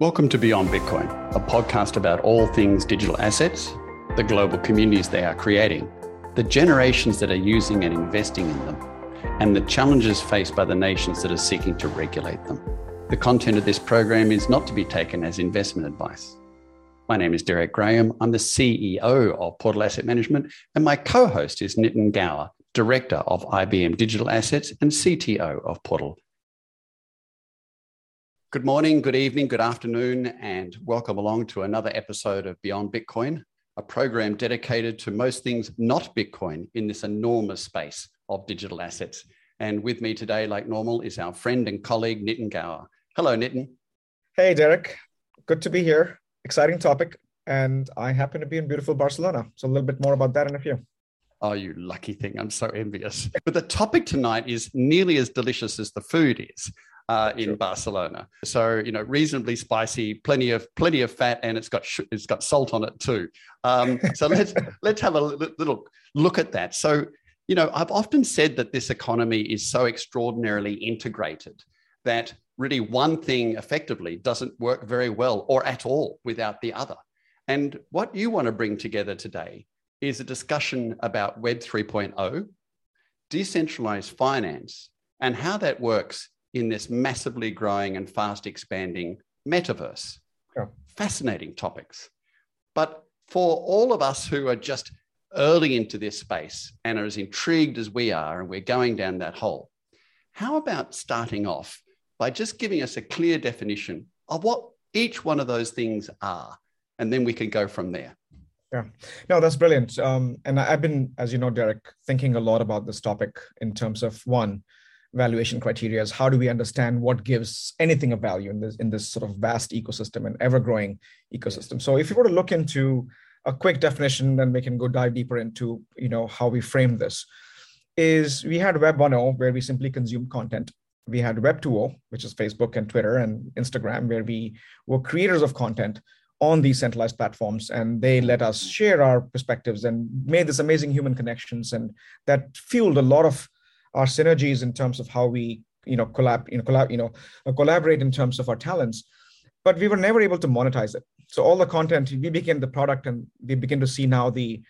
Welcome to Beyond Bitcoin, a podcast about all things digital assets, the global communities they are creating, the generations that are using and investing in them, and the challenges faced by the nations that are seeking to regulate them. The content of this program is not to be taken as investment advice. My name is Derek Graham. I'm the CEO of Portal Asset Management, and my co host is Nitin Gaur, Director of IBM Digital Assets and CTO of Portal. Good morning, good evening, good afternoon, and welcome along to another episode of Beyond Bitcoin, a program dedicated to most things not Bitcoin in this enormous space of digital assets. And with me today, like normal, is our friend and colleague, Nitin Gaur. Hello, Nitin. Hey, Derek. Good to be here exciting topic. And I happen to be in beautiful Barcelona. So a little bit more about that in a few. Oh, you lucky thing. I'm so envious. But the topic tonight is nearly as delicious as the food is. Uh, in sure. Barcelona. So you know, reasonably spicy, plenty of plenty of fat, and it's got sh- it's got salt on it too. Um, so let's let's have a little look at that. So you know, I've often said that this economy is so extraordinarily integrated that really one thing effectively doesn't work very well or at all without the other. And what you want to bring together today is a discussion about Web 3.0, decentralized finance, and how that works in this massively growing and fast expanding metaverse. Yeah. Fascinating topics. But for all of us who are just early into this space and are as intrigued as we are, and we're going down that hole, how about starting off by just giving us a clear definition of what each one of those things are. And then we can go from there. Yeah, no, that's brilliant. Um, and I've been, as you know, Derek, thinking a lot about this topic in terms of one, valuation criteria is how do we understand what gives anything a value in this in this sort of vast ecosystem and ever-growing ecosystem. So if you were to look into a quick definition, then we can go dive deeper into you know how we frame this. Is we had Web 1.0 where we simply consume content we had Web 2.0, which is Facebook and Twitter and Instagram, where we were creators of content on these centralized platforms and they let us share our perspectives and made this amazing human connections and that fueled a lot of our synergies in terms of how we you know collab you know collab you know collaborate in terms of our talents but we were never able to monetize it so all the content we became the product and we begin to see now the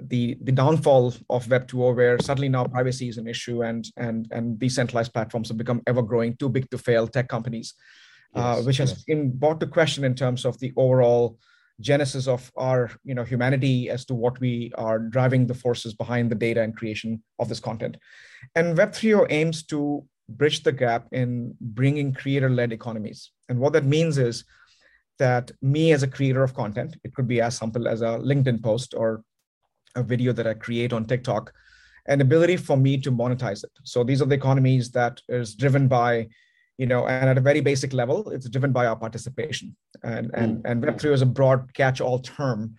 the the downfall of Web 2.0, where suddenly now privacy is an issue, and and and decentralized platforms have become ever growing, too big to fail tech companies, uh, yes, uh, which has yes. been brought to question in terms of the overall genesis of our you know humanity as to what we are driving the forces behind the data and creation of this content and web 3.0 aims to bridge the gap in bringing creator-led economies and what that means is that me as a creator of content it could be as simple as a linkedin post or a video that I create on TikTok, an ability for me to monetize it. So these are the economies that is driven by, you know, and at a very basic level, it's driven by our participation. And and mm. and Web3 is a broad catch-all term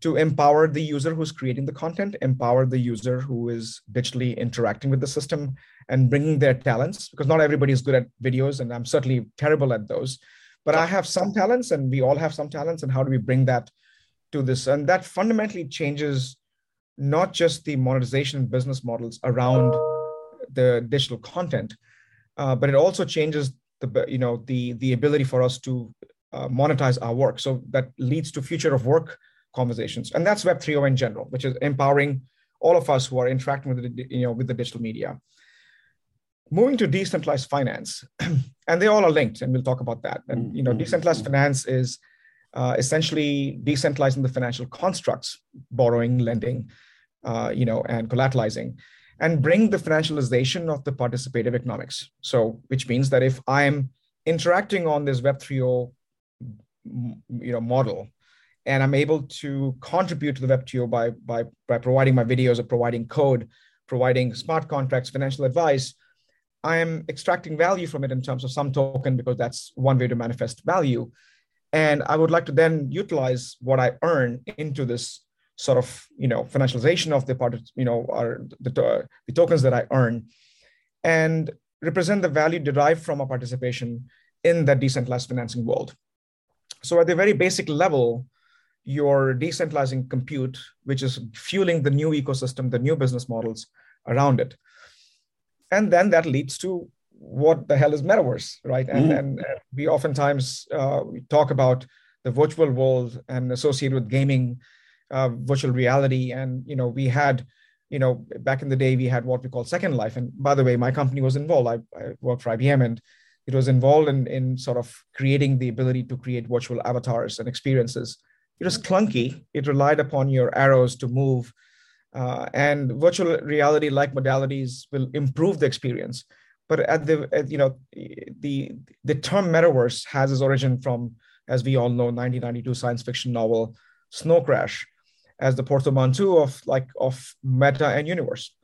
to empower the user who's creating the content, empower the user who is digitally interacting with the system and bringing their talents, because not everybody is good at videos, and I'm certainly terrible at those. But I have some talents, and we all have some talents. And how do we bring that to this? And that fundamentally changes not just the monetization business models around the digital content, uh, but it also changes the you know the the ability for us to uh, monetize our work. So that leads to future of work conversations, and that's Web 3.0 in general, which is empowering all of us who are interacting with the, you know with the digital media. Moving to decentralized finance, and they all are linked, and we'll talk about that. And you know, mm-hmm. decentralized finance is uh, essentially decentralizing the financial constructs, borrowing, lending, uh, you know, and collateralizing, and bring the financialization of the participative economics. So, which means that if I'm interacting on this Web 3.0, mm, you know, model, and I'm able to contribute to the Web 2.0 by by by providing my videos or providing code, providing smart contracts, financial advice. I am extracting value from it in terms of some token because that's one way to manifest value. And I would like to then utilize what I earn into this sort of you know financialization of the part of you know our the, the tokens that I earn, and represent the value derived from a participation in that decentralized financing world. So at the very basic level, you're decentralizing compute, which is fueling the new ecosystem, the new business models around it. And then that leads to what the hell is metaverse, right? And and, and we oftentimes uh, we talk about the virtual world and associated with gaming, uh, virtual reality, and you know we had, you know, back in the day we had what we call Second Life. And by the way, my company was involved. I, I worked for IBM, and it was involved in in sort of creating the ability to create virtual avatars and experiences. It was clunky. It relied upon your arrows to move. Uh, and virtual reality like modalities will improve the experience but at the at, you know the the term metaverse has its origin from as we all know 1992 science fiction novel snow crash as the portmanteau of like of meta and universe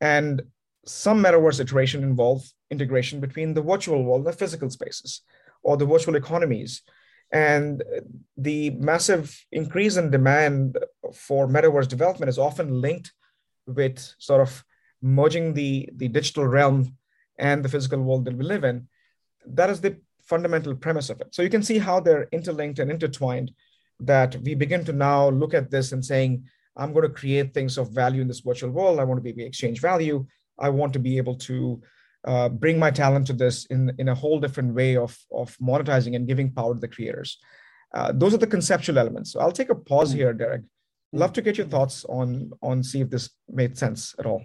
and some metaverse iteration involve integration between the virtual world and the physical spaces or the virtual economies and the massive increase in demand for metaverse development is often linked with sort of merging the, the digital realm and the physical world that we live in. That is the fundamental premise of it. So you can see how they're interlinked and intertwined that we begin to now look at this and saying, I'm going to create things of value in this virtual world. I want to be able to exchange value. I want to be able to uh, bring my talent to this in, in a whole different way of, of monetizing and giving power to the creators. Uh, those are the conceptual elements. So I'll take a pause mm-hmm. here, Derek. Love to get your thoughts on on see if this made sense at all.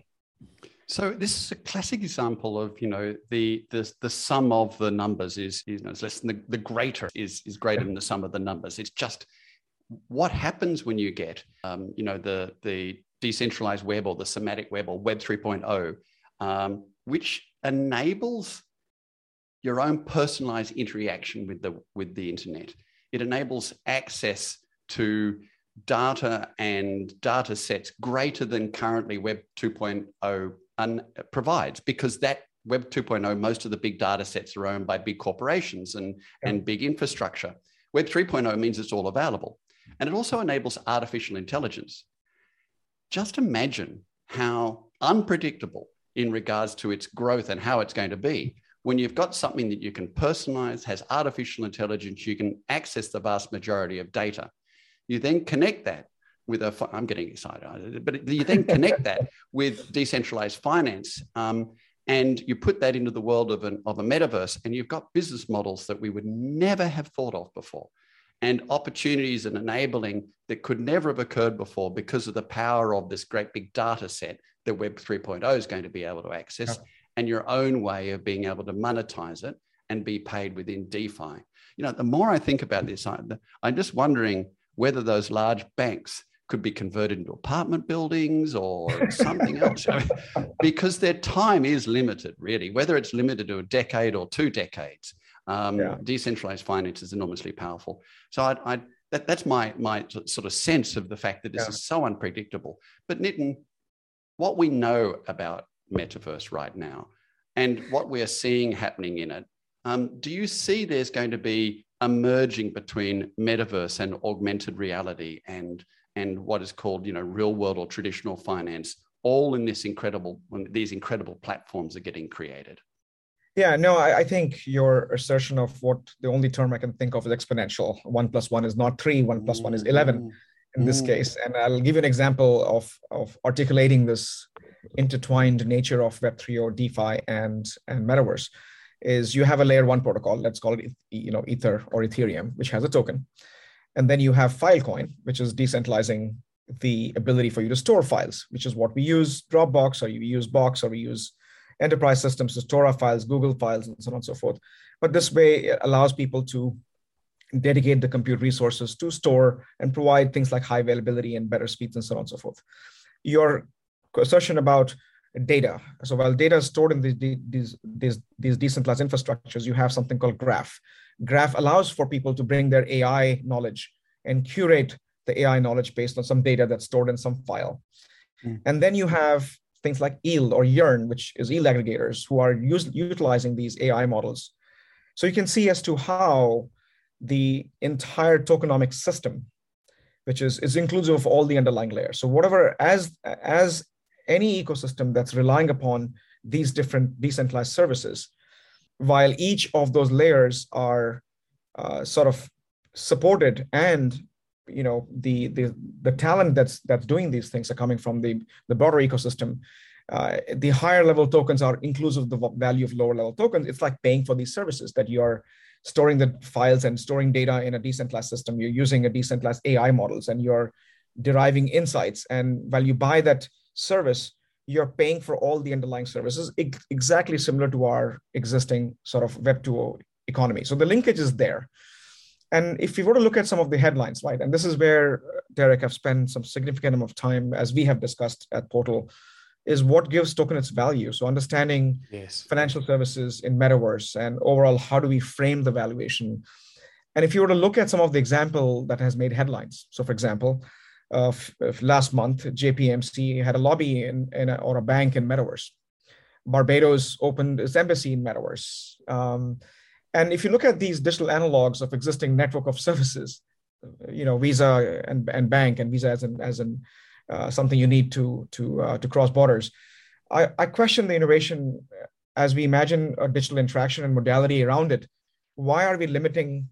So this is a classic example of you know the the the sum of the numbers is you know it's less than the, the greater is is greater than the sum of the numbers. It's just what happens when you get um, you know the the decentralized web or the semantic web or Web 3.0, um, which enables your own personalized interaction with the with the internet. It enables access to data and data sets greater than currently Web 2.0 un- provides because that Web 2.0, most of the big data sets are owned by big corporations and, yeah. and big infrastructure. Web 3.0 means it's all available. And it also enables artificial intelligence. Just imagine how unpredictable in regards to its growth and how it's going to be. When you've got something that you can personalize, has artificial intelligence, you can access the vast majority of data. You then connect that with a, I'm getting excited, but you then connect that with decentralized finance. Um, and you put that into the world of, an, of a metaverse, and you've got business models that we would never have thought of before, and opportunities and enabling that could never have occurred before because of the power of this great big data set that Web 3.0 is going to be able to access, yeah. and your own way of being able to monetize it and be paid within DeFi. You know, the more I think about this, I, I'm just wondering whether those large banks could be converted into apartment buildings or something else because their time is limited really whether it's limited to a decade or two decades um, yeah. decentralized finance is enormously powerful so I, I that, that's my my sort of sense of the fact that this yeah. is so unpredictable but nitin what we know about metaverse right now and what we are seeing happening in it um, do you see there's going to be a merging between metaverse and augmented reality and and what is called, you know, real world or traditional finance, all in this incredible, when these incredible platforms are getting created. Yeah, no, I, I, think your assertion of what the only term I can think of is exponential. One plus one is not three, one plus one is 11 in this mm. case. And I'll give you an example of, of articulating this intertwined nature of Web3 or DeFi and, and metaverse is you have a layer one protocol, let's call it, you know, Ether or Ethereum, which has a token. And then you have Filecoin, which is decentralizing the ability for you to store files, which is what we use Dropbox, or you use Box, or we use enterprise systems to store files, Google files, and so on and so forth. But this way it allows people to dedicate the compute resources to store and provide things like high availability and better speeds and so on and so forth. Your assertion about data. So while data is stored in these, these, these, these decentralized infrastructures, you have something called graph. Graph allows for people to bring their AI knowledge and curate the AI knowledge based on some data that's stored in some file. Mm. And then you have things like yield or Yearn, which is yield aggregators who are use, utilizing these AI models. So you can see as to how the entire tokenomic system, which is, is inclusive of all the underlying layers. So whatever, as, as any ecosystem that's relying upon these different decentralized services, while each of those layers are uh, sort of supported and you know the, the the talent that's that's doing these things are coming from the the broader ecosystem uh, the higher level tokens are inclusive of the value of lower level tokens. It's like paying for these services that you are storing the files and storing data in a decentralized system. You're using a decentralized AI models and you're deriving insights. And while you buy that service, you're paying for all the underlying services, exactly similar to our existing sort of Web 2.0 economy. So the linkage is there. And if you were to look at some of the headlines, right, and this is where Derek, I've spent some significant amount of time, as we have discussed at Portal, is what gives token its value. So understanding yes. financial services in metaverse and overall, how do we frame the valuation? And if you were to look at some of the example that has made headlines, so for example, uh, last month, JPMC had a lobby in, in a, or a bank in metaverse. Barbados opened its embassy in metaverse. Um, and if you look at these digital analogs of existing network of services, you know, Visa and, and bank and Visa as an, as an uh, something you need to to uh, to cross borders. I, I question the innovation as we imagine a digital interaction and modality around it. Why are we limiting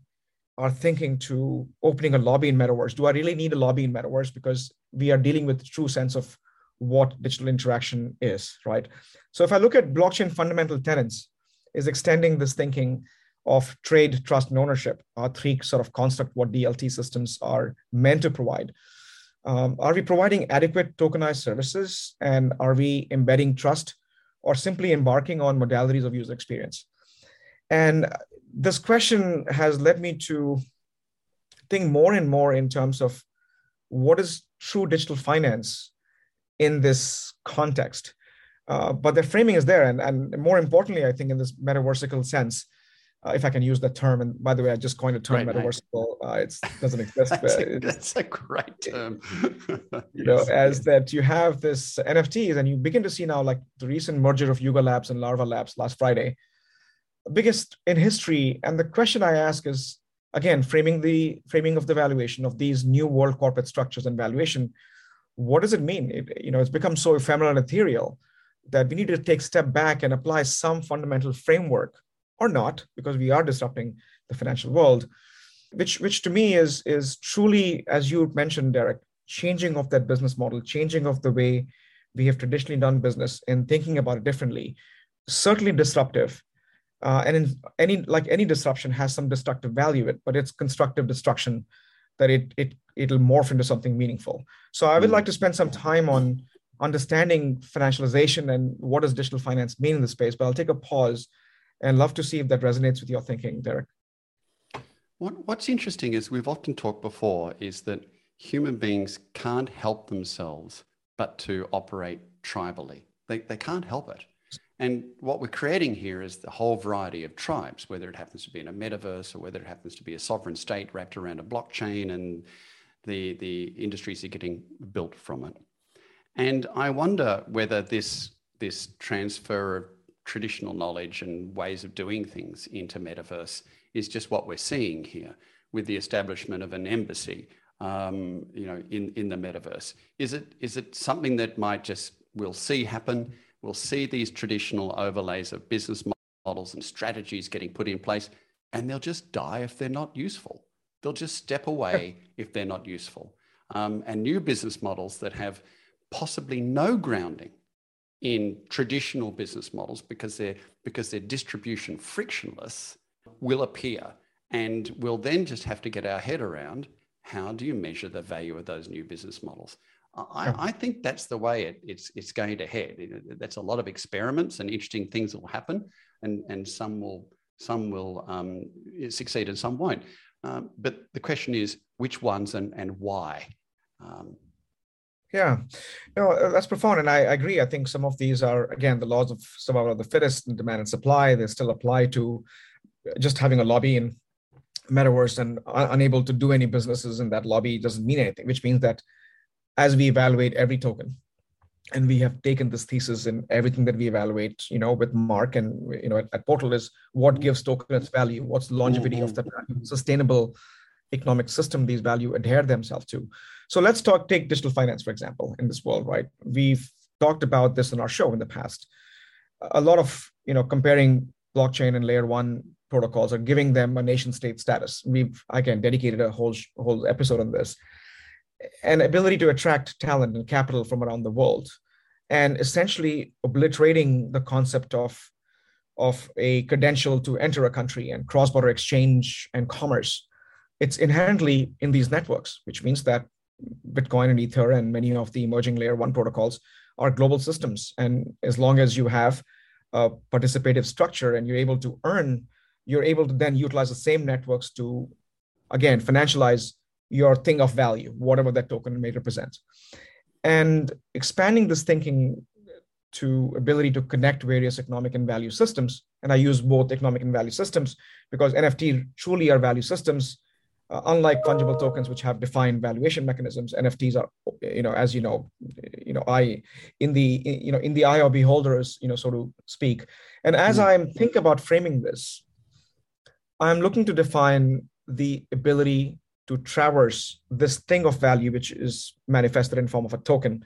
our thinking to opening a lobby in metaverse? Do I really need a lobby in metaverse because we are dealing with the true sense of what digital interaction is, right? So if I look at blockchain fundamental tenets, is extending this thinking of trade, trust, and ownership, our three sort of construct what DLT systems are meant to provide. Um, are we providing adequate tokenized services and are we embedding trust or simply embarking on modalities of user experience? And this question has led me to think more and more in terms of what is true digital finance in this context. Uh, but the framing is there. And, and more importantly, I think in this metaversical sense, uh, if I can use that term. And by the way, I just coined a term, right, metaversical. Uh, it doesn't exist. that's, a, that's a great term. you know, as yes. that you have this NFTs, and you begin to see now, like the recent merger of Yuga Labs and Larva Labs last Friday, biggest in history. And the question I ask is again, framing the framing of the valuation of these new world corporate structures and valuation. What does it mean? It, you know, it's become so ephemeral and ethereal that we need to take a step back and apply some fundamental framework or not, because we are disrupting the financial world, which, which to me is, is truly, as you mentioned, Derek, changing of that business model, changing of the way we have traditionally done business and thinking about it differently, certainly disruptive. Uh, and in any like any disruption has some destructive value it, but it's constructive destruction that it it it'll morph into something meaningful. So I would mm. like to spend some time on understanding financialization and what does digital finance mean in the space. But I'll take a pause and love to see if that resonates with your thinking, Derek. What, what's interesting is we've often talked before is that human beings can't help themselves but to operate tribally. They, they can't help it. And what we're creating here is the whole variety of tribes, whether it happens to be in a metaverse or whether it happens to be a sovereign state wrapped around a blockchain and the, the industries are getting built from it. And I wonder whether this, this transfer of traditional knowledge and ways of doing things into metaverse is just what we're seeing here with the establishment of an embassy um, you know in, in the metaverse. Is it is it something that might just we'll see happen? We'll see these traditional overlays of business models and strategies getting put in place and they'll just die if they're not useful. They'll just step away if they're not useful. Um, and new business models that have possibly no grounding in traditional business models because they're because they're distribution frictionless will appear and we'll then just have to get our head around how do you measure the value of those new business models I, I think that's the way it, it's it's going to head. That's a lot of experiments and interesting things will happen, and and some will some will um, succeed and some won't. Um, but the question is which ones and and why. Um, yeah, no, uh, that's profound, and I agree. I think some of these are again the laws of survival of the fittest and demand and supply. They still apply to just having a lobby in metaverse and unable to do any businesses in that lobby doesn't mean anything. Which means that as we evaluate every token, and we have taken this thesis in everything that we evaluate, you know, with Mark and you know at, at Portal is what gives token its value, what's the longevity mm-hmm. of the sustainable economic system these value adhere themselves to. So let's talk, take digital finance, for example, in this world, right? We've talked about this in our show in the past. A lot of, you know, comparing blockchain and layer one protocols are giving them a nation state status. We've, again, dedicated a whole, whole episode on this. An ability to attract talent and capital from around the world and essentially obliterating the concept of of a credential to enter a country and cross-border exchange and commerce it's inherently in these networks which means that bitcoin and ether and many of the emerging layer 1 protocols are global systems. And as long as you have a participative structure and you're able to earn you're able to then utilize the same networks to again financialize your thing of value whatever that token may represent. And expanding this thinking to ability to connect various economic and value systems and i use both economic and value systems because nft truly are value systems uh, unlike fungible tokens which have defined valuation mechanisms nfts are you know as you know you know i in the you know in the eye of beholders you know so to speak and as mm. i think about framing this i'm looking to define the ability to traverse this thing of value, which is manifested in form of a token,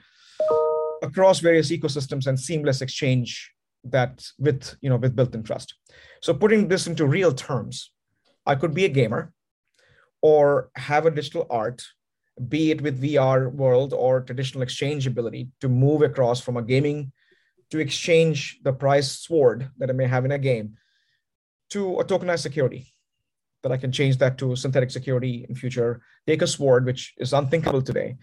across various ecosystems and seamless exchange that with you know with built-in trust. So putting this into real terms, I could be a gamer or have a digital art, be it with VR world or traditional exchange ability to move across from a gaming to exchange the prize sword that I may have in a game to a tokenized security that I can change that to synthetic security in future, take a sword, which is unthinkable today,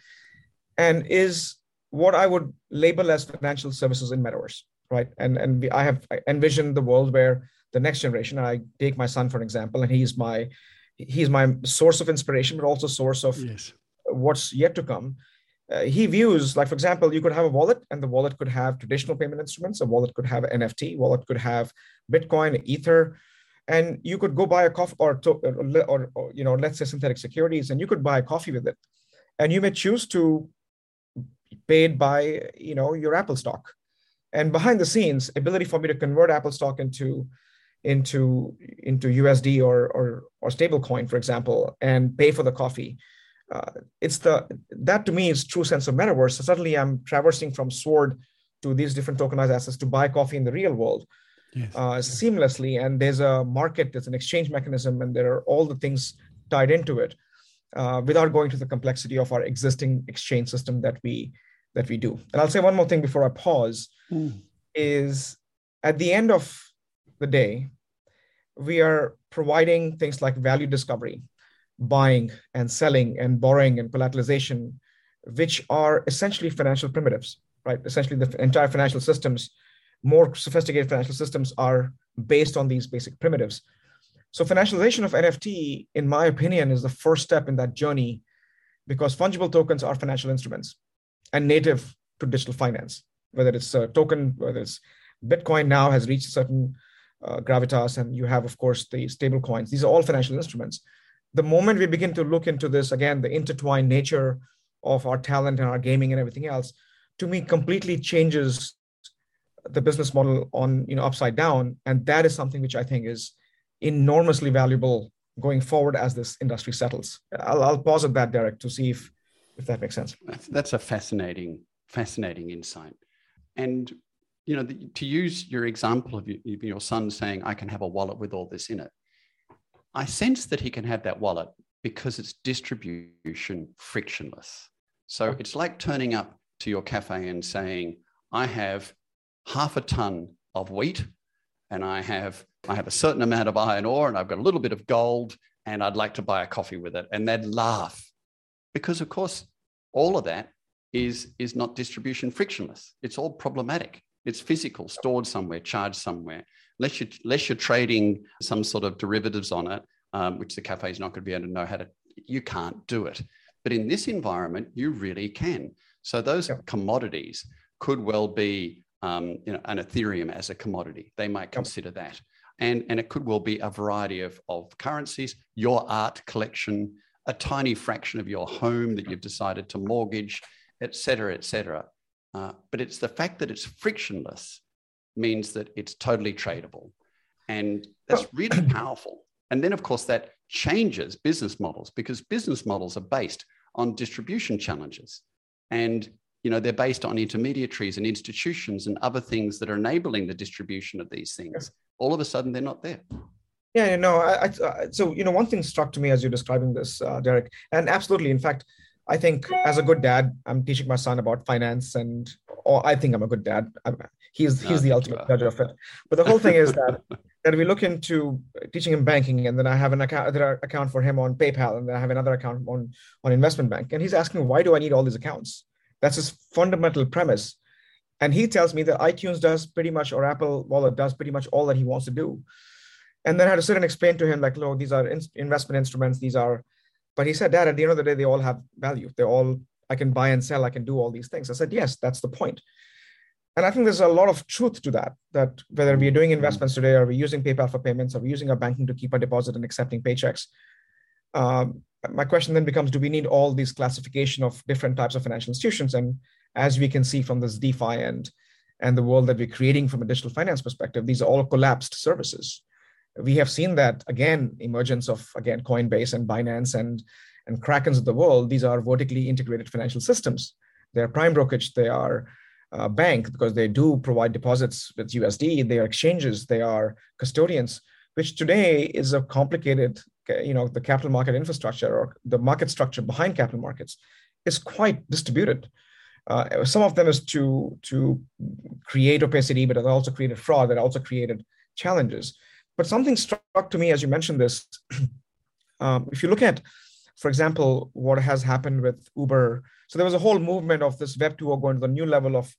and is what I would label as financial services in metaverse, right? And and I have envisioned the world where the next generation. I take my son for example, and he's my he's my source of inspiration, but also source of yes. what's yet to come. Uh, he views, like for example, you could have a wallet, and the wallet could have traditional payment instruments. A wallet could have NFT. Wallet could have Bitcoin, Ether, and you could go buy a coffee or, to, or, or, you know let's say synthetic securities and you could buy a coffee with it and you may choose to pay it by you know your apple stock and behind the scenes ability for me to convert apple stock into into into usd or or, or stable coin for example and pay for the coffee uh, it's the that to me is true sense of metaverse so suddenly i'm traversing from sword to these different tokenized assets to buy coffee in the real world yes. uh, seamlessly. And there's a market, there's an exchange mechanism, and there are all the things tied into it uh, without going to the complexity of our existing exchange system that we that we do. And I'll say one more thing before I pause mm. is at the end of the day, we are providing things like value discovery, buying and selling and borrowing and collateralization, which are essentially financial primitives, right? Essentially, the entire financial systems more sophisticated financial systems are based on these basic primitives. So financialization of NFT, in my opinion, is the first step in that journey because fungible tokens are financial instruments and native to digital finance, whether it's a token, whether it's Bitcoin now has reached a certain uh, gravitas, and you have, of course, the stable coins. These are all financial instruments. The moment we begin to look into this, again, the intertwined nature of our talent and our gaming and everything else, to me, completely changes the business model on you know upside down and that is something which i think is enormously valuable going forward as this industry settles i'll, I'll pause at that derek to see if if that makes sense that's a fascinating fascinating insight and you know the, to use your example of your son saying i can have a wallet with all this in it i sense that he can have that wallet because it's distribution frictionless so it's like turning up to your cafe and saying i have half a ton of wheat and I have I have a certain amount of iron ore and I've got a little bit of gold and I'd like to buy a coffee with it. And they'd laugh because of course all of that is is not distribution frictionless. It's all problematic. It's physical, stored somewhere, charged somewhere. Unless you're, unless you're trading some sort of derivatives on it, um, which the cafe is not going to be able to know how to. You can't do it. But in this environment, you really can. So those yep. commodities could well be um, you know, an Ethereum as a commodity. They might consider that. And, and it could well be a variety of, of currencies, your art collection, a tiny fraction of your home that you've decided to mortgage, et cetera, et cetera. Uh, but it's the fact that it's frictionless means that it's totally tradable. And that's really powerful. And then, of course, that changes business models because business models are based on distribution challenges. And you know they're based on intermediaries and institutions and other things that are enabling the distribution of these things all of a sudden they're not there yeah you know I, I, so you know one thing struck to me as you're describing this uh, derek and absolutely in fact i think as a good dad i'm teaching my son about finance and or I think I'm a good dad. I'm, he's he's the ultimate judge of it. But the whole thing is that that we look into teaching him banking, and then I have an account account for him on PayPal, and then I have another account on on investment bank, and he's asking why do I need all these accounts? That's his fundamental premise. And he tells me that iTunes does pretty much, or Apple Wallet does pretty much all that he wants to do. And then I had to sit and explain to him, like, no, these are in- investment instruments. These are, but he said, Dad, at the end of the day, they all have value. They all, I can buy and sell. I can do all these things. I said, yes, that's the point. And I think there's a lot of truth to that, that whether we're doing investments today, or we're using PayPal for payments, or we're using our banking to keep our deposit and accepting paychecks. Um, my question then becomes, do we need all these classification of different types of financial institutions? And as we can see from this DeFi and and the world that we're creating from a digital finance perspective, these are all collapsed services. We have seen that again, emergence of again Coinbase and Binance and and Krakens of the world. These are vertically integrated financial systems. They're prime brokerage. They are uh, bank because they do provide deposits with USD. They are exchanges. They are custodians, which today is a complicated, you know, the capital market infrastructure or the market structure behind capital markets is quite distributed. Uh, some of them is to to create opacity, but it also created fraud. That also created challenges. But something struck to me as you mentioned this. um, if you look at, for example, what has happened with Uber. So there was a whole movement of this Web 2.0 going to the new level of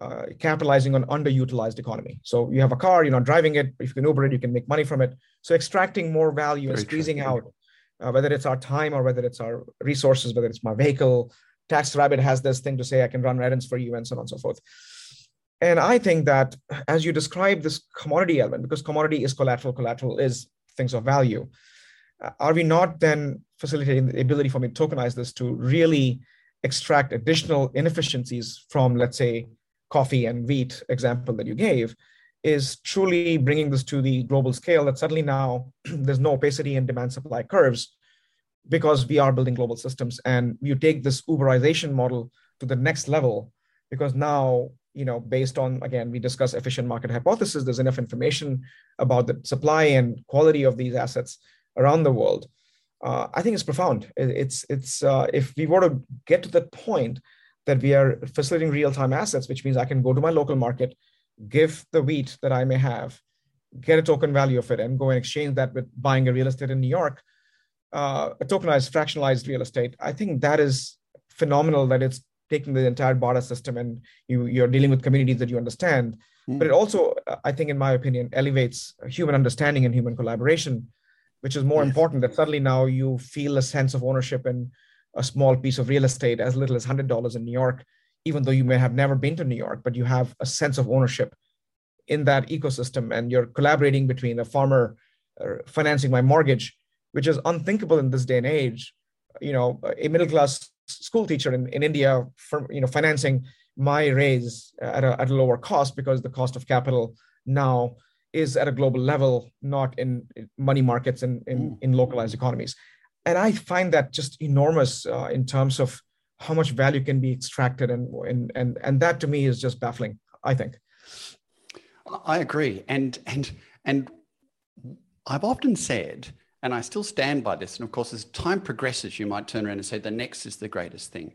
uh, capitalizing on underutilized economy. So you have a car, you're not driving it. If you can Uber it, you can make money from it. So extracting more value and squeezing out, uh, whether it's our time or whether it's our resources, whether it's my vehicle, TaskRabbit has this thing to say, I can run errands for you, and so on and so forth. And I think that as you describe this commodity element, because commodity is collateral, collateral is things of value, uh, are we not then facilitating the ability for me to tokenize this to really extract additional inefficiencies from, let's say, coffee and wheat example that you gave? Is truly bringing this to the global scale that suddenly now there's no opacity in demand supply curves because we are building global systems and you take this uberization model to the next level because now you know based on again we discuss efficient market hypothesis there's enough information about the supply and quality of these assets around the world uh, i think it's profound it's it's uh, if we were to get to that point that we are facilitating real-time assets which means i can go to my local market give the wheat that i may have get a token value of it and go and exchange that with buying a real estate in new york uh, tokenized, fractionalized real estate. I think that is phenomenal that it's taking the entire barter system and you, you're dealing with communities that you understand. Mm. But it also, I think, in my opinion, elevates human understanding and human collaboration, which is more yes. important that suddenly now you feel a sense of ownership in a small piece of real estate as little as $100 in New York, even though you may have never been to New York, but you have a sense of ownership in that ecosystem and you're collaborating between a farmer uh, financing my mortgage which is unthinkable in this day and age. You know, a middle class school teacher in, in India, for, you know, financing my raise at a, at a lower cost because the cost of capital now is at a global level, not in money markets and in, in, in, localized economies. And I find that just enormous uh, in terms of how much value can be extracted. And, and, and, and that to me is just baffling, I think. I agree. And, and, and I've often said and I still stand by this. And of course, as time progresses, you might turn around and say the next is the greatest thing.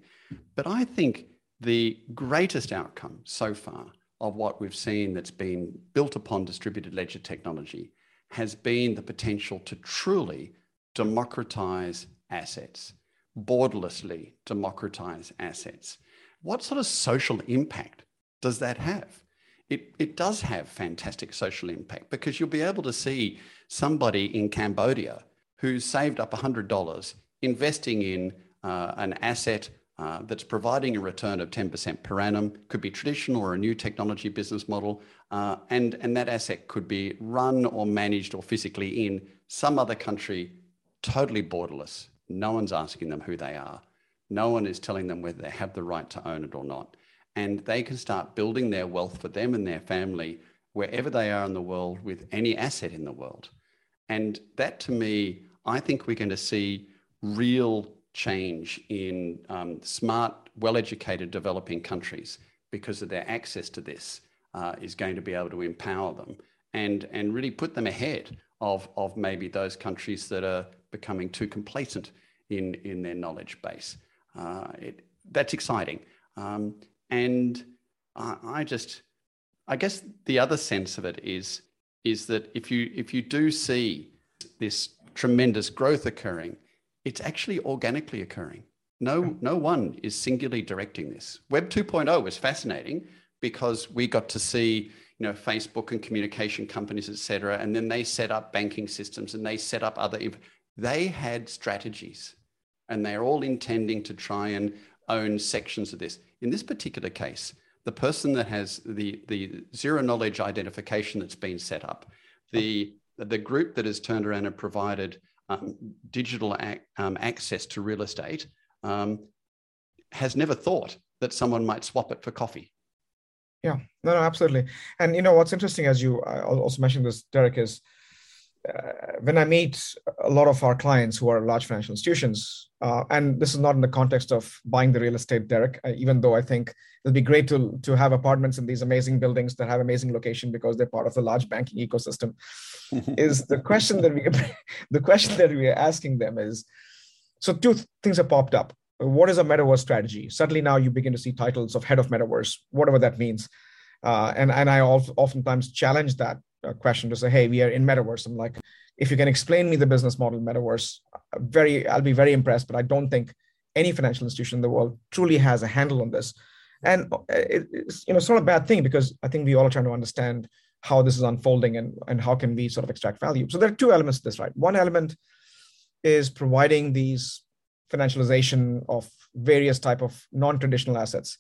But I think the greatest outcome so far of what we've seen that's been built upon distributed ledger technology has been the potential to truly democratize assets, borderlessly democratize assets. What sort of social impact does that have? It, it does have fantastic social impact because you'll be able to see somebody in Cambodia who's saved up $100 investing in uh, an asset uh, that's providing a return of 10% per annum, could be traditional or a new technology business model, uh, and, and that asset could be run or managed or physically in some other country, totally borderless. No one's asking them who they are. No one is telling them whether they have the right to own it or not. And they can start building their wealth for them and their family wherever they are in the world with any asset in the world. And that to me, I think we're going to see real change in um, smart, well educated developing countries because of their access to this uh, is going to be able to empower them and, and really put them ahead of, of maybe those countries that are becoming too complacent in, in their knowledge base. Uh, it, that's exciting. Um, and I, I just, I guess the other sense of it is is that if you if you do see this tremendous growth occurring, it's actually organically occurring. No, no one is singularly directing this. Web 2.0 was fascinating because we got to see, you know, Facebook and communication companies, et cetera, and then they set up banking systems and they set up other. They had strategies, and they're all intending to try and own sections of this. In this particular case, the person that has the the zero knowledge identification that's been set up, the the group that has turned around and provided um, digital ac- um, access to real estate um, has never thought that someone might swap it for coffee. Yeah, no, no, absolutely. And you know what's interesting, as you also mentioned this, Derek, is uh, when I meet a lot of our clients who are large financial institutions, uh, and this is not in the context of buying the real estate, Derek, uh, even though I think it'll be great to, to have apartments in these amazing buildings that have amazing location because they're part of the large banking ecosystem, is the question that we the question that we are asking them is, so two things have popped up. What is a metaverse strategy? Suddenly now you begin to see titles of head of metaverse, whatever that means. Uh, and, and I oftentimes challenge that question to say, hey, we are in metaverse. I'm like, if you can explain me the business model metaverse, very, I'll be very impressed. But I don't think any financial institution in the world truly has a handle on this. And uh, it's you know sort of a bad thing because I think we all are trying to understand how this is unfolding and, and how can we sort of extract value. So there are two elements to this, right? One element is providing these financialization of various type of non-traditional assets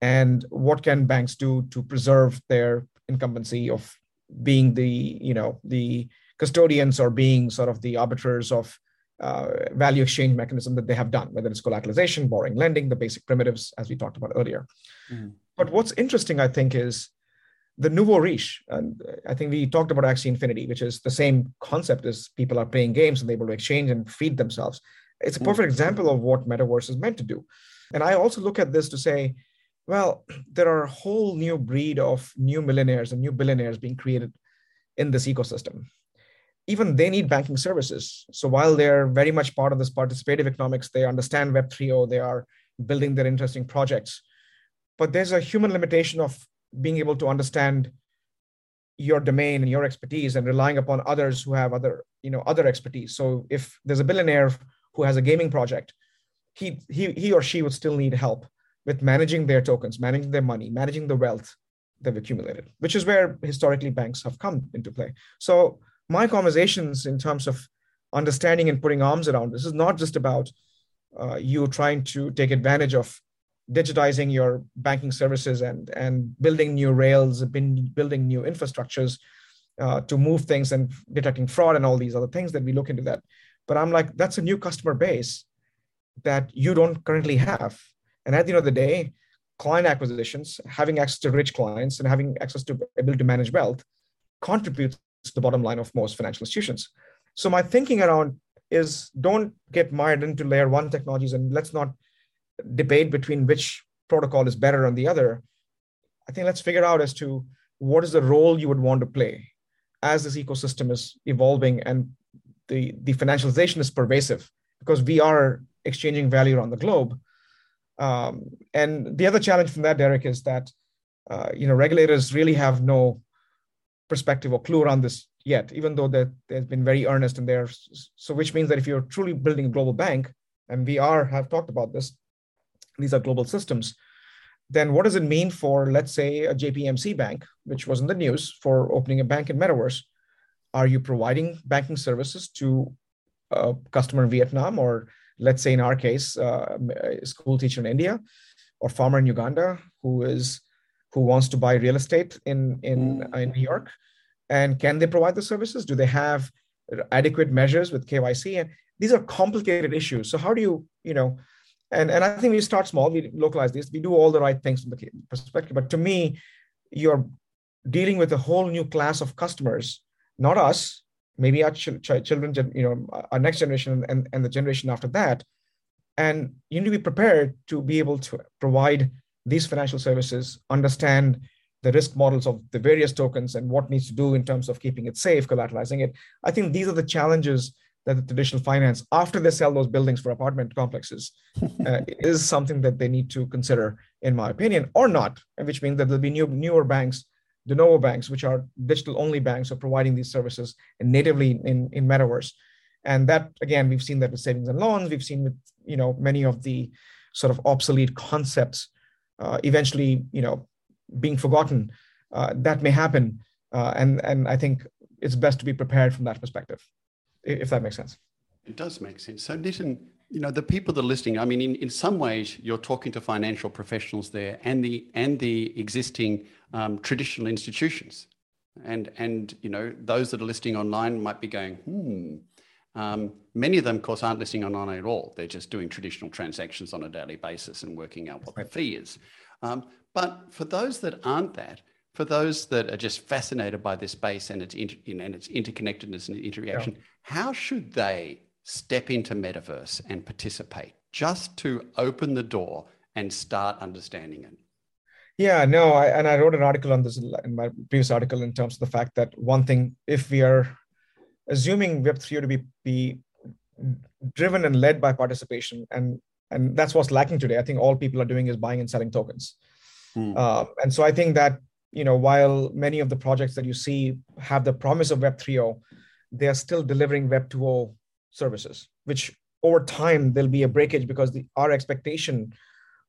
and what can banks do to preserve their incumbency of being the you know the custodians or being sort of the arbiters of uh, value exchange mechanism that they have done, whether it's collateralization, borrowing, lending, the basic primitives, as we talked about earlier. Mm. But what's interesting, I think, is the nouveau riche. And I think we talked about Axie Infinity, which is the same concept as people are playing games and they're able to exchange and feed themselves. It's a perfect mm. example of what metaverse is meant to do. And I also look at this to say, well, there are a whole new breed of new millionaires and new billionaires being created in this ecosystem. Even they need banking services. So while they're very much part of this participative economics, they understand Web 3.0, they are building their interesting projects. But there's a human limitation of being able to understand your domain and your expertise and relying upon others who have other, you know, other expertise. So if there's a billionaire who has a gaming project, he, he, he or she would still need help with managing their tokens, managing their money, managing the wealth they've accumulated, which is where historically banks have come into play. So my conversations in terms of understanding and putting arms around this is not just about uh, you trying to take advantage of digitizing your banking services and and building new rails, building new infrastructures uh, to move things and detecting fraud and all these other things that we look into that. But I'm like, that's a new customer base that you don't currently have. And at the end of the day, client acquisitions, having access to rich clients and having access to ability to manage wealth contributes to the bottom line of most financial institutions. So my thinking around is don't get mired into layer one technologies and let's not debate between which protocol is better on the other. I think let's figure out as to what is the role you would want to play as this ecosystem is evolving and the, the financialization is pervasive because we are exchanging value around the globe um, and the other challenge from that, Derek, is that uh, you know regulators really have no perspective or clue around this yet, even though they've been very earnest in there. So, which means that if you're truly building a global bank, and we are have talked about this, these are global systems. Then what does it mean for, let's say, a JPMC bank, which was in the news for opening a bank in Metaverse? Are you providing banking services to a customer in Vietnam or let's say in our case, uh, a school teacher in India or farmer in Uganda who is who wants to buy real estate in in, mm. in New York, and can they provide the services? Do they have adequate measures with KYC? And these are complicated issues. So how do you you know? And and I think we start small. We localize this. We do all the right things from the perspective. But to me, you're dealing with a whole new class of customers, not us, maybe our ch- ch- children, you know, our next generation and, and the generation after that. And you need to be prepared to be able to provide these financial services, understand the risk models of the various tokens and what needs to do in terms of keeping it safe, collateralizing it. I think these are the challenges that the traditional finance, after they sell those buildings for apartment complexes, uh, is something that they need to consider, in my opinion, or not, which means that there'll be new, newer banks, de novo banks, which are digital only banks, are providing these services natively in, in metaverse. And that, again, we've seen that with savings and loans. We've seen with, you know, many of the sort of obsolete concepts uh, eventually, you know, being forgotten. Uh, that may happen. Uh, and, and I think it's best to be prepared from that perspective if that makes sense. It does make sense. So, Nitin, you know, the people that are listening, I mean, in, in some ways, you're talking to financial professionals there and the and the existing um, traditional institutions. And, and, you know, those that are listening online might be going, hmm. Um, many of them, of course, aren't listening online at all. They're just doing traditional transactions on a daily basis and working out what the fee is. Um, but for those that aren't that, for those that are just fascinated by this space and its, inter- and its interconnectedness and interaction, yeah. how should they step into metaverse and participate just to open the door and start understanding it? Yeah, no, I, and I wrote an article on this in my previous article in terms of the fact that one thing, if we are assuming Web3 to be, be driven and led by participation, and and that's what's lacking today. I think all people are doing is buying and selling tokens. Hmm. Uh, and so I think that you know, while many of the projects that you see have the promise of Web 3.0, they are still delivering Web 2.0 services, which over time there'll be a breakage because the, our expectation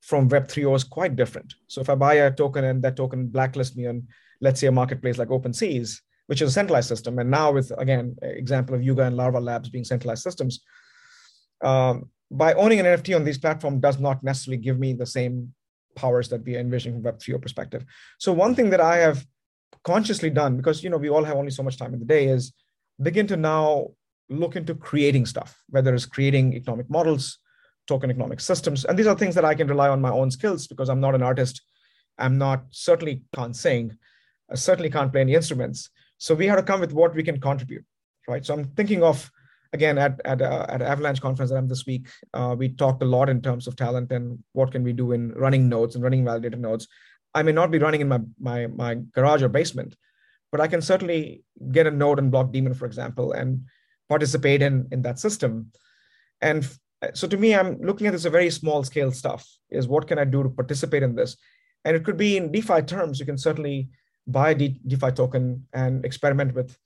from Web 3.0 is quite different. So if I buy a token and that token blacklist me on, let's say, a marketplace like OpenSeas, which is a centralized system, and now with again example of Yuga and Larva Labs being centralized systems, um, by owning an NFT on these platforms does not necessarily give me the same powers that we are envisioning from Web 3.0 perspective. So one thing that I have consciously done, because you know we all have only so much time in the day, is begin to now look into creating stuff, whether it's creating economic models, token economic systems. And these are things that I can rely on my own skills because I'm not an artist. I'm not certainly can't sing, I certainly can't play any instruments. So we have to come with what we can contribute, right? So I'm thinking of again at at, uh, at Avalanche conference that I'm this week, uh, we talked a lot in terms of talent and what can we do in running nodes and running validator nodes. I may not be running in my my my garage or basement, but I can certainly get a node and Blockdaemon, for example, and participate in in that system. And so to me, I'm looking at this a very small scale stuff. Is what can I do to participate in this? And it could be in DeFi terms. You can certainly buy a DeFi token and experiment with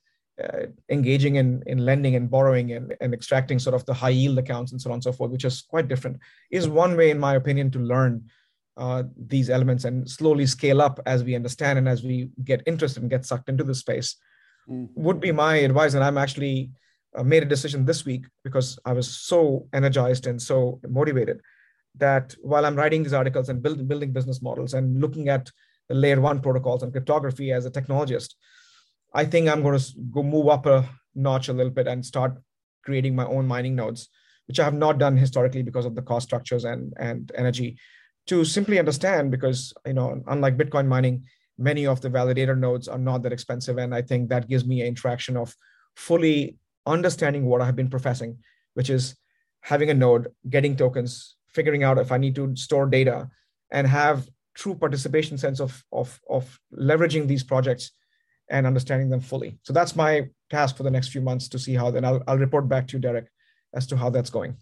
uh, engaging in, in lending and borrowing and, and extracting sort of the high yield accounts and so on and so forth, which is quite different, is one way, in my opinion, to learn uh, these elements and slowly scale up as we understand and as we get interested and get sucked into the space. Mm. Would be my advice. And I'm actually Uh, made a decision this week because I was so energized and so motivated that while I'm writing these articles and build, building business models and looking at the layer one protocols and cryptography as a technologist, I think I'm going to go move up a notch a little bit and start creating my own mining nodes, which I have not done historically because of the cost structures and, and energy to simply understand because, you know, unlike Bitcoin mining, many of the validator nodes are not that expensive. And I think that gives me an interaction of fully understanding what I have been professing, which is having a node, getting tokens, figuring out if I need to store data and have true participation sense of, of, of leveraging these projects and understanding them fully. So that's my task for the next few months to see how. Then I'll, I'll report back to you, Derek, as to how that's going.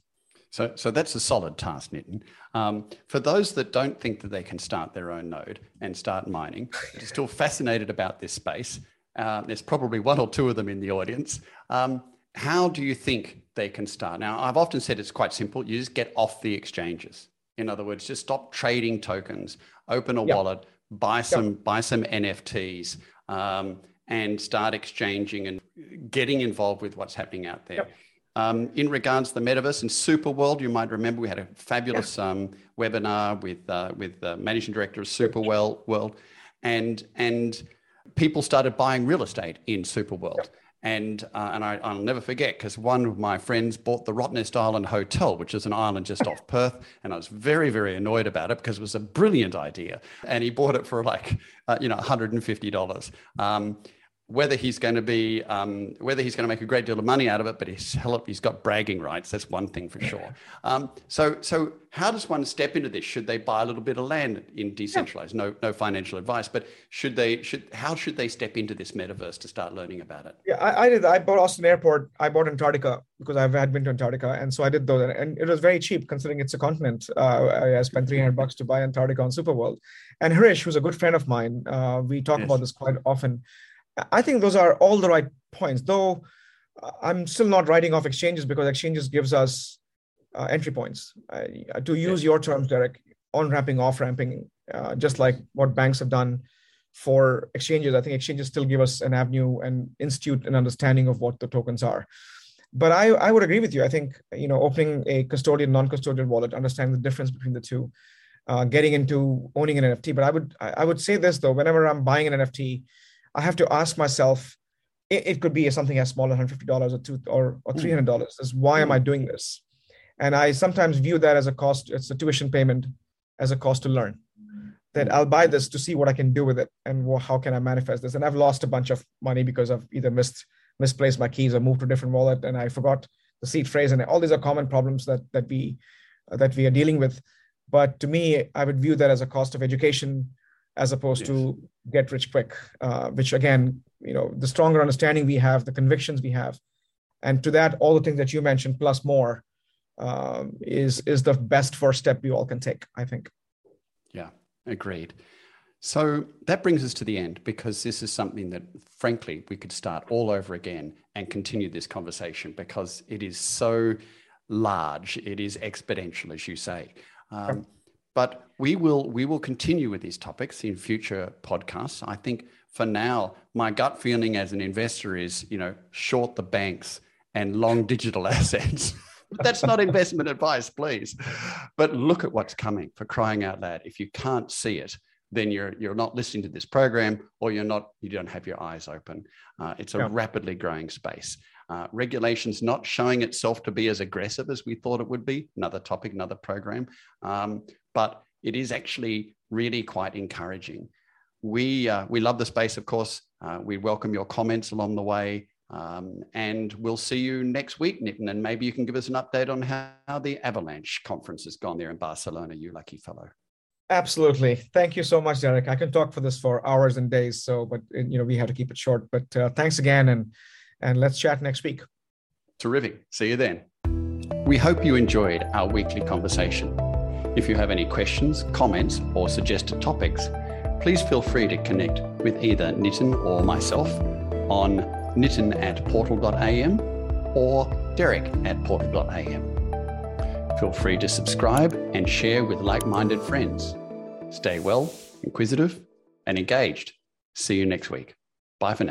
So, so that's a solid task, Nitin. Um, for those that don't think that they can start their own node and start mining, are still fascinated about this space, uh, there's probably one or two of them in the audience. Um, how do you think they can start? Now, I've often said it's quite simple. You just get off the exchanges. In other words, just stop trading tokens, open a yep. wallet, buy some yep. buy some NFTs, um, and start exchanging and getting involved with what's happening out there. Yep. Um, in regards to the metaverse and Superworld, you might remember we had a fabulous um, webinar with uh, with the managing director of Superworld, World, and and people started buying real estate in Superworld. And uh, and I, will never forget because one of my friends bought the Rottnest Island Hotel, which is an island just off Perth, and I was very very annoyed about it because it was a brilliant idea, and he bought it for like uh, you know 150 dollars. Um, whether he's going to be um, whether he's going to make a great deal of money out of it, but he's he's got bragging rights. That's one thing for sure. Um, so so how does one step into this? Should they buy a little bit of land in Decentraland? No no financial advice, but should they should how should they step into this metaverse to start learning about it? Yeah, I, I did. I bought Austin Airport. I bought Antarctica because I've had been to Antarctica, and so I did those, and it was very cheap considering it's a continent. Uh, I spent three hundred bucks to buy Antarctica on Superworld, and Harish, who's a good friend of mine, uh, we talk yes. about this quite often I think those are all the right points, though uh, I'm still not writing off exchanges because exchanges gives us uh, entry points. Uh, to use your terms, Derek, on ramping, off ramping, uh, just like what banks have done for exchanges. I think exchanges still give us an avenue and institute an understanding of what the tokens are. But I, I would agree with you. I think you know opening a custodian, non-custodial wallet, understanding the difference between the two, uh, getting into owning an NFT. But I would I would say this though: whenever I'm buying an NFT, I have to ask myself, it, it could be something as small as $150 or two or, or $300. Mm. Is why mm. am I mm. doing this? And I sometimes view that as a cost, it's a tuition payment as a cost to learn. That I'll buy this to see what I can do with it and how can I manifest this. And I've lost a bunch of money because I've either missed misplaced my keys or moved to a different wallet and I forgot the seed phrase. And all these are common problems that that we uh, that we are dealing with. But to me, I would view that as a cost of education as opposed yes. to get rich quick uh, which again you know the stronger understanding we have the convictions we have. And to that all the things that you mentioned plus more um, is is the best first step we all can take i think. Yeah agreed. So that brings us to the end because this is something that frankly we could start all over again and continue this conversation because it is so large it is exponential as you say. Um, but we will we will continue with these topics in future podcasts. I think for now, my gut feeling as an investor is, you know, short the banks and long digital assets. That's not investment advice, please. But look at what's coming for crying out loud. If you can't see it, then you're you're not listening to this program, or you're not you don't have your eyes open. Uh, it's a yeah. rapidly growing space. Uh, regulations not showing itself to be as aggressive as we thought it would be. Another topic, another program. Um, but it is actually really quite encouraging. We, uh, we love the space, of course. Uh, we welcome your comments along the way. Um, and we'll see you next week, Nitin. And maybe you can give us an update on how, how the Avalanche conference has gone there in Barcelona, you lucky fellow. Absolutely. Thank you so much, Derek. I can talk for this for hours and days. So, but you know, we have to keep it short. But uh, thanks again, and and let's chat next week. Terrific. See you then. We hope you enjoyed our weekly conversation. If you have any questions, comments, or suggested topics, please feel free to connect with either Nitin or myself on nitin at portal.am or derek at portal.am. Feel free to subscribe and share with like minded friends. Stay well, inquisitive, and engaged. See you next week. Bye for now.